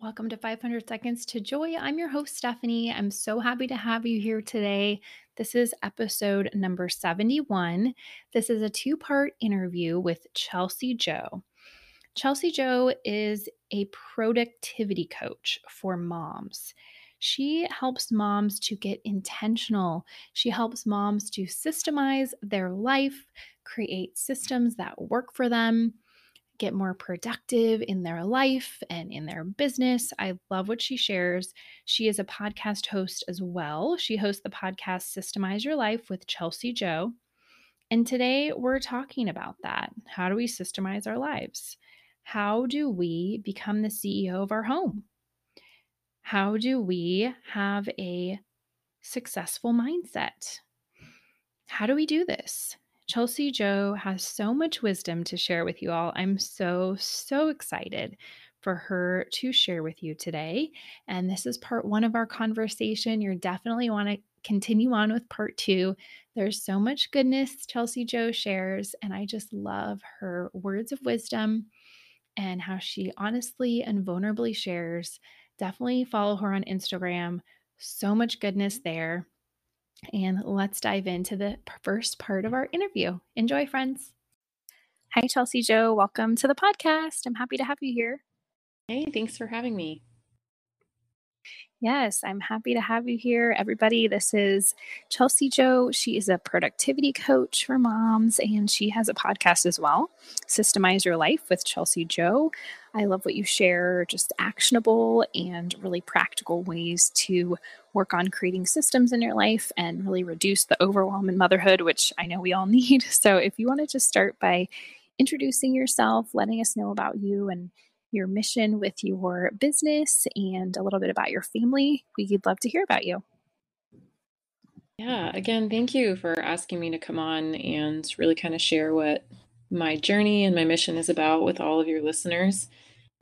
Welcome to 500 Seconds to Joy. I'm your host, Stephanie. I'm so happy to have you here today. This is episode number 71. This is a two part interview with Chelsi Jo. Chelsi Jo is a productivity coach for moms. She helps moms to get intentional. She helps moms to systemize their life, create systems that work for them get more productive in their life and in their business. I love what she shares. She is a podcast host as well. She hosts the podcast Systemize Your Life with Chelsi Jo. And today we're talking about that. How do we systemize our lives? How do we become the CEO of our home? How do we have a successful mindset? How do we do this? Chelsi Jo has so much wisdom to share with you all. I'm so, so excited for her to share with you today. And this is part one of our conversation. You're definitely want to continue on with part two. There's so much goodness Chelsi Jo shares, and I just love her words of wisdom and how she honestly and vulnerably shares. Definitely follow her on Instagram. So much goodness there. And let's dive into the first part of our interview. Enjoy, friends. Hi, Chelsi Jo. Welcome to the podcast. I'm happy to have you here. Hey, thanks for having me. Yes, I'm happy to have you here, everybody. This is Chelsi Jo. She is a productivity coach for moms, and she has a podcast as well, Systemize Your Life with Chelsi Jo. I love what you share, just actionable and really practical ways to work on creating systems in your life and really reduce the overwhelm in motherhood, which I know we all need. So, if you want to start by introducing yourself, letting us know about you and your mission with your business and a little bit about your family, we'd love to hear about you. Yeah, again, thank you for asking me to come on and really kind of share what my journey and my mission is about with all of your listeners.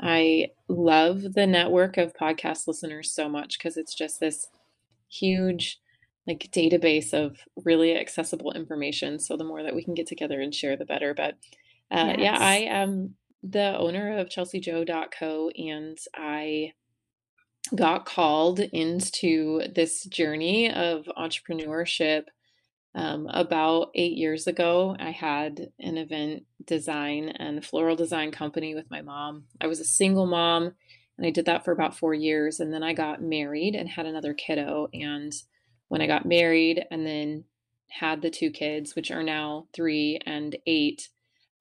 I love the network of podcast listeners so much because it's just this huge like database of really accessible information. So the more that we can get together and share, the better. But uh, yes. yeah, I am the owner of chelsijo.co and I got called into this journey of entrepreneurship um, about eight years ago. I had an event design and floral design company with my mom. I was a single mom and I did that for about four years. And then I got married and had another kiddo. And when I got married and then had the two kids, which are now three and eight,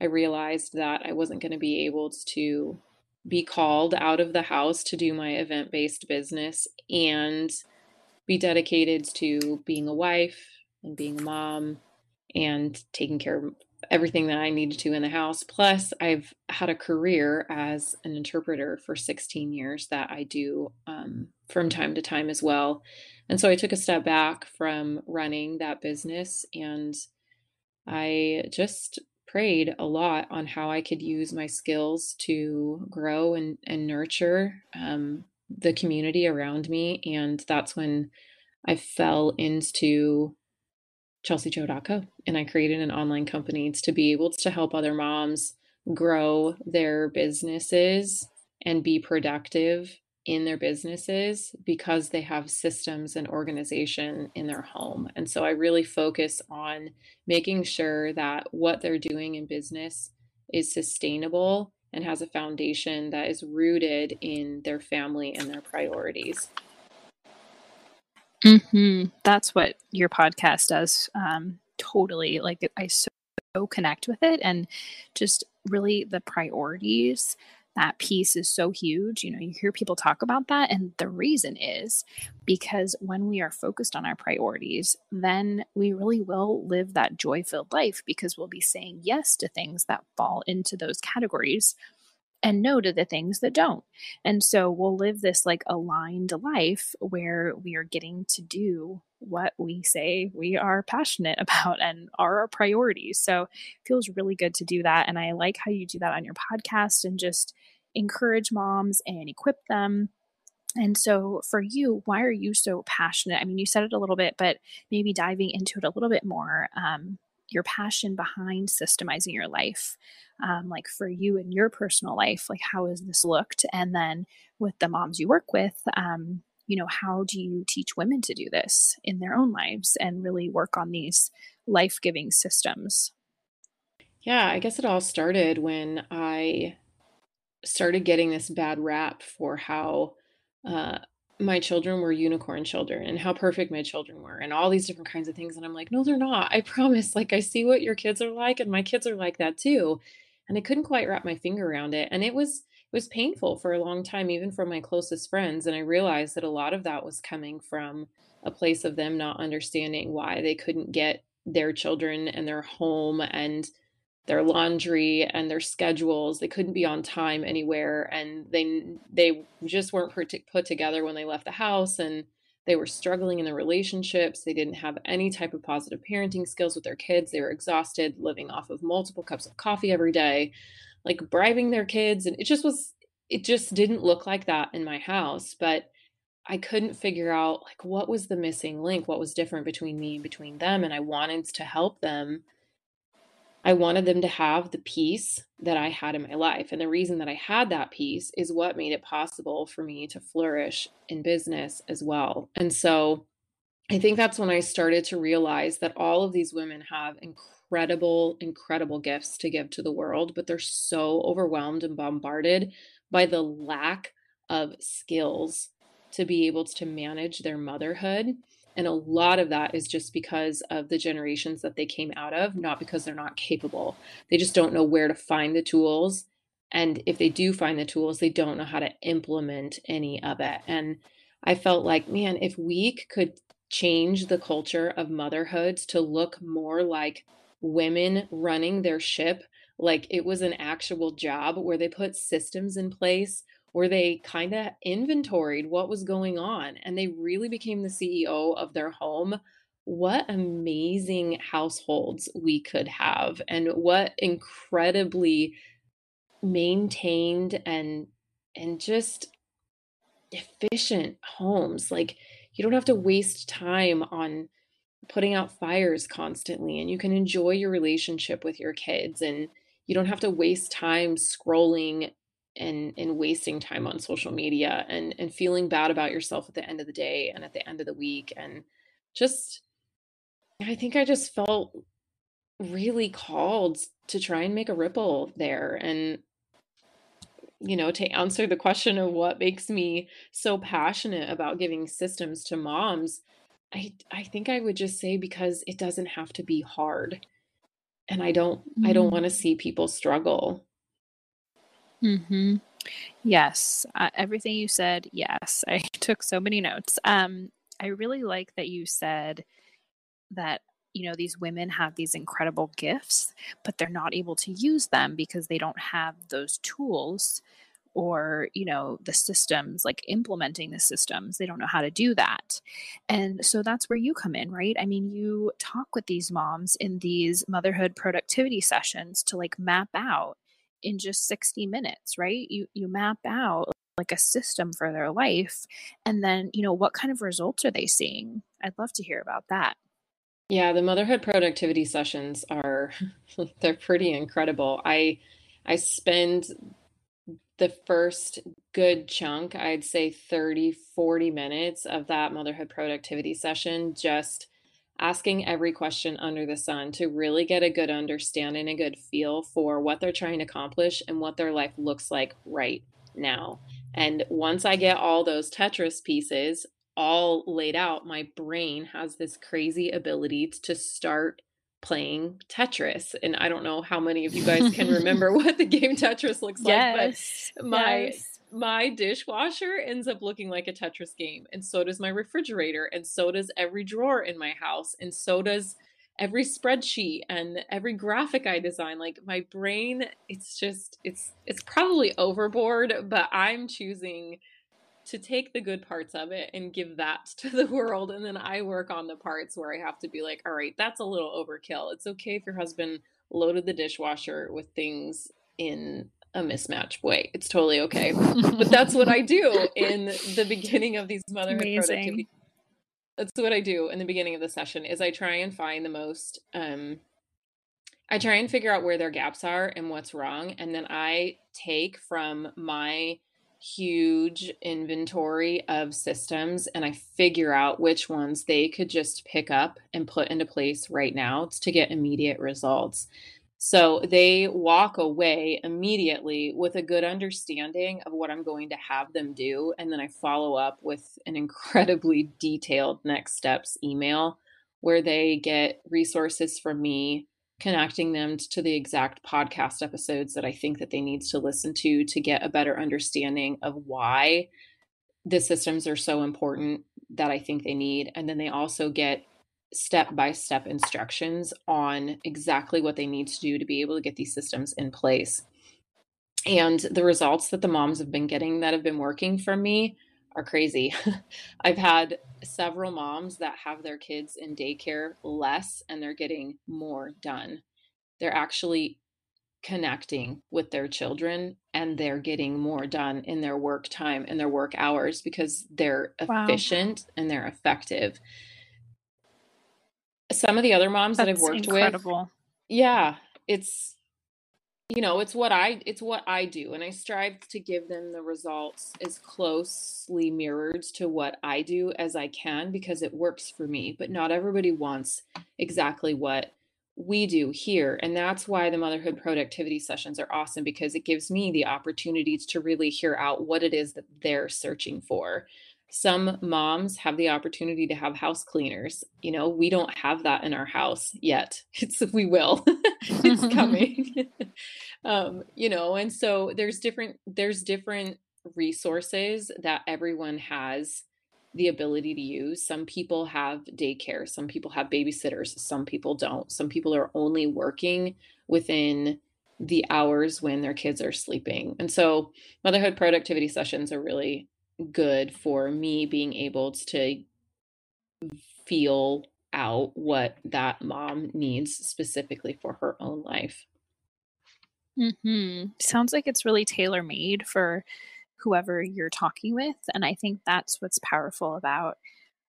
I realized that I wasn't going to be able to be called out of the house to do my event based business and be dedicated to being a wife and being a mom and taking care of everything that I needed to in the house. Plus, I've had a career as an interpreter for 16 years that I do um, from time to time as well. And so I took a step back from running that business and I just prayed a lot on how I could use my skills to grow and, and nurture um, the community around me. And that's when I fell into chelsijo.co and I created an online company to be able to help other moms grow their businesses and be productive in their businesses because they have systems and organization in their home. And so I really focus on making sure that what they're doing in business is sustainable and has a foundation that is rooted in their family and their priorities. Mm-hmm. That's what your podcast does. Um, totally. Like I so, so connect with it and just really the priorities that piece is so huge. You know, you hear people talk about that. And the reason is because when we are focused on our priorities, then we really will live that joy filled life because we'll be saying yes to things that fall into those categories and no to the things that don't. And so we'll live this like aligned life where we are getting to do what we say we are passionate about and are our priorities. So it feels really good to do that. And I like how you do that on your podcast and just encourage moms and equip them. And so, for you, why are you so passionate? I mean, you said it a little bit, but maybe diving into it a little bit more. Um, your passion behind systemizing your life um, like for you in your personal life like how has this looked and then with the moms you work with um, you know how do you teach women to do this in their own lives and really work on these life-giving systems yeah i guess it all started when i started getting this bad rap for how uh, my children were unicorn children and how perfect my children were and all these different kinds of things and i'm like no they're not. I promise like i see what your kids are like and my kids are like that too. And i couldn't quite wrap my finger around it and it was it was painful for a long time even for my closest friends and i realized that a lot of that was coming from a place of them not understanding why they couldn't get their children and their home and their laundry and their schedules they couldn't be on time anywhere and they they just weren't put together when they left the house and they were struggling in their relationships they didn't have any type of positive parenting skills with their kids they were exhausted living off of multiple cups of coffee every day like bribing their kids and it just was it just didn't look like that in my house but I couldn't figure out like what was the missing link what was different between me and between them and I wanted to help them I wanted them to have the peace that I had in my life. And the reason that I had that peace is what made it possible for me to flourish in business as well. And so I think that's when I started to realize that all of these women have incredible, incredible gifts to give to the world, but they're so overwhelmed and bombarded by the lack of skills to be able to manage their motherhood and a lot of that is just because of the generations that they came out of, not because they're not capable. They just don't know where to find the tools. And if they do find the tools, they don't know how to implement any of it. And I felt like, man, if we could change the culture of motherhoods to look more like women running their ship, like it was an actual job where they put systems in place where they kind of inventoried what was going on and they really became the CEO of their home. What amazing households we could have, and what incredibly maintained and and just efficient homes. Like you don't have to waste time on putting out fires constantly and you can enjoy your relationship with your kids and you don't have to waste time scrolling and and wasting time on social media and and feeling bad about yourself at the end of the day and at the end of the week and just I think I just felt really called to try and make a ripple there and you know to answer the question of what makes me so passionate about giving systems to moms I I think I would just say because it doesn't have to be hard and I don't mm. I don't mm. want to see people struggle Mhm. Yes, uh, everything you said, yes. I took so many notes. Um, I really like that you said that, you know, these women have these incredible gifts, but they're not able to use them because they don't have those tools or, you know, the systems, like implementing the systems. They don't know how to do that. And so that's where you come in, right? I mean, you talk with these moms in these motherhood productivity sessions to like map out in just 60 minutes, right? You you map out like a system for their life and then, you know, what kind of results are they seeing? I'd love to hear about that. Yeah, the motherhood productivity sessions are they're pretty incredible. I I spend the first good chunk, I'd say 30 40 minutes of that motherhood productivity session just asking every question under the sun to really get a good understanding, a good feel for what they're trying to accomplish and what their life looks like right now. And once I get all those Tetris pieces all laid out, my brain has this crazy ability to start playing Tetris. And I don't know how many of you guys can remember what the game Tetris looks yes, like, but my yes my dishwasher ends up looking like a Tetris game, and so does my refrigerator, and so does every drawer in my house, and so does every spreadsheet and every graphic I design. Like my brain, it's just it's it's probably overboard, but I'm choosing to take the good parts of it and give that to the world and then I work on the parts where I have to be like, all right, that's a little overkill. It's okay if your husband loaded the dishwasher with things in a mismatch. way. It's totally okay. but that's what I do in the beginning of these motherhood Amazing. productivity. That's what I do in the beginning of the session is I try and find the most um I try and figure out where their gaps are and what's wrong. And then I take from my huge inventory of systems and I figure out which ones they could just pick up and put into place right now to get immediate results. So they walk away immediately with a good understanding of what I'm going to have them do. And then I follow up with an incredibly detailed next steps email where they get resources from me connecting them to the exact podcast episodes that I think that they need to listen to to get a better understanding of why the systems are so important that I think they need and then they also get step by step instructions on exactly what they need to do to be able to get these systems in place. And the results that the moms have been getting that have been working for me are crazy. I've had several moms that have their kids in daycare less and they're getting more done. They're actually connecting with their children and they're getting more done in their work time and their work hours because they're wow. efficient and they're effective. Some of the other moms That's that I've worked incredible. with. Yeah, it's you know it's what i it's what i do and i strive to give them the results as closely mirrored to what i do as i can because it works for me but not everybody wants exactly what we do here and that's why the motherhood productivity sessions are awesome because it gives me the opportunities to really hear out what it is that they're searching for some moms have the opportunity to have house cleaners. You know we don't have that in our house yet. It's we will. It's coming. Um you know and so there's different there's different resources that everyone has the ability to use. Some people have daycare some people have babysitters some people don't. Some people are only working within the hours when their kids are sleeping. And so motherhood productivity sessions are really good for me being able to feel out what that mom needs specifically for her own life. Mm-hmm. Sounds like it's really tailor made for whoever you're talking with. And I think that's what's powerful about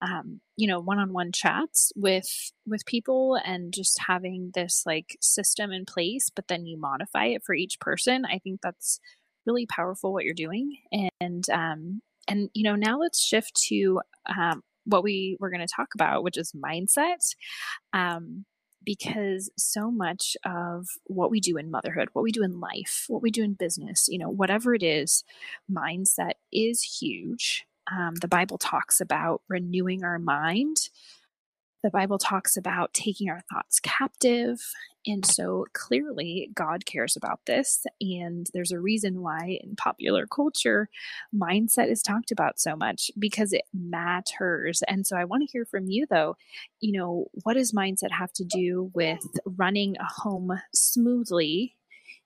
um, you know one-on-one chats with with people and just having this like system in place but then you modify it for each person i think that's really powerful what you're doing and um, and, you know, now let's shift to um, what we were going to talk about, which is mindset. Um, because so much of what we do in motherhood, what we do in life, what we do in business, you know, whatever it is, mindset is huge. Um, the Bible talks about renewing our mind the Bible talks about taking our thoughts captive. And so clearly, God cares about this. And there's a reason why in popular culture, mindset is talked about so much because it matters. And so I want to hear from you, though. You know, what does mindset have to do with running a home smoothly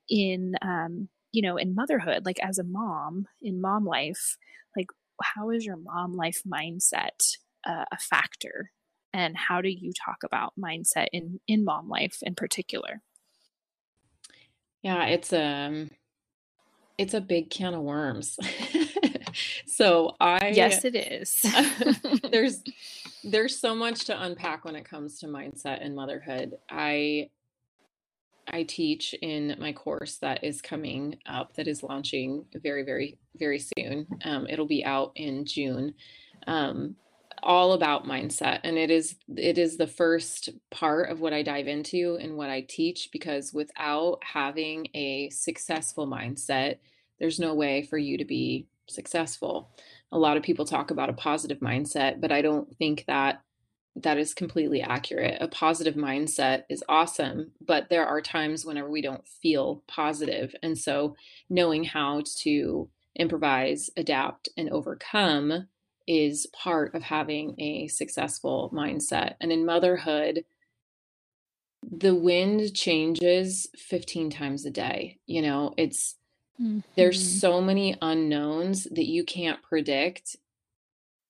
in, um, you know, in motherhood, like as a mom, in mom life? Like, how is your mom life mindset uh, a factor and how do you talk about mindset in in mom life in particular? Yeah it's um it's a big can of worms. So i yes it is. there's there's so much to unpack when it comes to mindset and motherhood. I i teach in my course that is coming up that is launching very very very soon. Um, it'll be out in june. Um, all about mindset and it is it is the first part of what I dive into and what I teach because without having a successful mindset there's no way for you to be successful. A lot of people talk about a positive mindset, but I don't think that that is completely accurate. A positive mindset is awesome, but there are times whenever we don't feel positive. And so knowing how to improvise, adapt and overcome is part of having a successful mindset. And in motherhood, the wind changes 15 times a day. You know, it's mm-hmm. there's so many unknowns that you can't predict.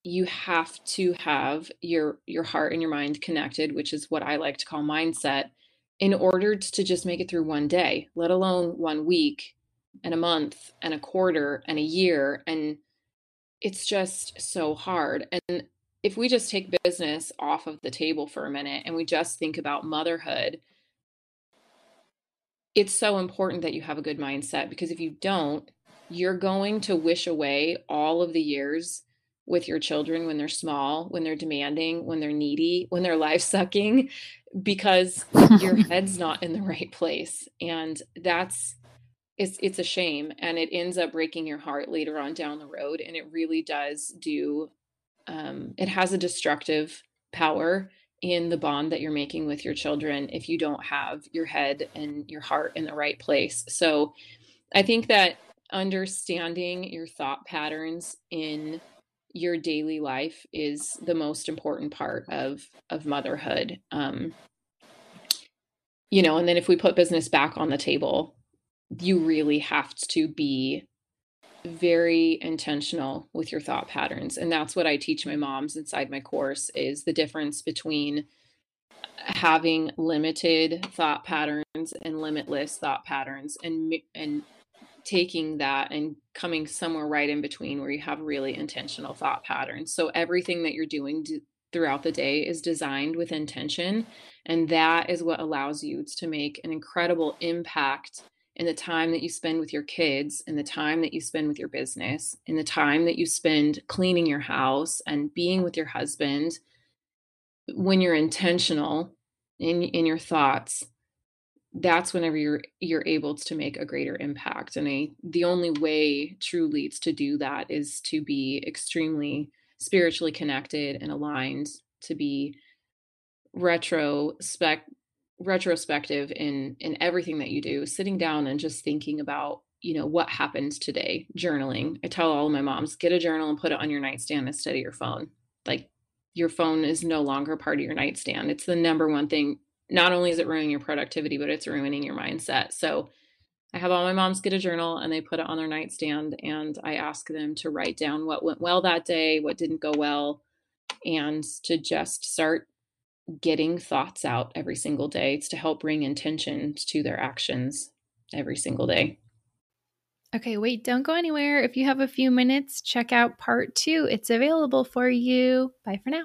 You have to have your your heart and your mind connected, which is what I like to call mindset, in order to just make it through one day, let alone one week and a month and a quarter and a year and it's just so hard. And if we just take business off of the table for a minute and we just think about motherhood, it's so important that you have a good mindset because if you don't, you're going to wish away all of the years with your children when they're small, when they're demanding, when they're needy, when they're life sucking, because your head's not in the right place. And that's it's it's a shame and it ends up breaking your heart later on down the road and it really does do um, it has a destructive power in the bond that you're making with your children if you don't have your head and your heart in the right place. So i think that understanding your thought patterns in your daily life is the most important part of of motherhood um you know and then if we put business back on the table you really have to be very intentional with your thought patterns and that's what i teach my moms inside my course is the difference between having limited thought patterns and limitless thought patterns and and taking that and coming somewhere right in between where you have really intentional thought patterns. So everything that you're doing throughout the day is designed with intention and that is what allows you to make an incredible impact in the time that you spend with your kids, in the time that you spend with your business, in the time that you spend cleaning your house and being with your husband, when you're intentional in in your thoughts, that's whenever you're you're able to make a greater impact. And I, the only way truly to do that is to be extremely spiritually connected and aligned, to be retrospect retrospective in in everything that you do sitting down and just thinking about you know what happened today journaling. I tell all of my moms get a journal and put it on your nightstand instead of your phone. Like your phone is no longer part of your nightstand. It's the number one thing. Not only is it ruining your productivity but it's ruining your mindset. So i have all my moms get a journal and they put it on their nightstand and i ask them to write down what went well that day what didn't go well and to just start getting thoughts out every single day. It's to help bring intention to their actions every single day. Okay, wait, don't go anywhere. If you have a few minutes, check out part two. It's available for you. Bye for now.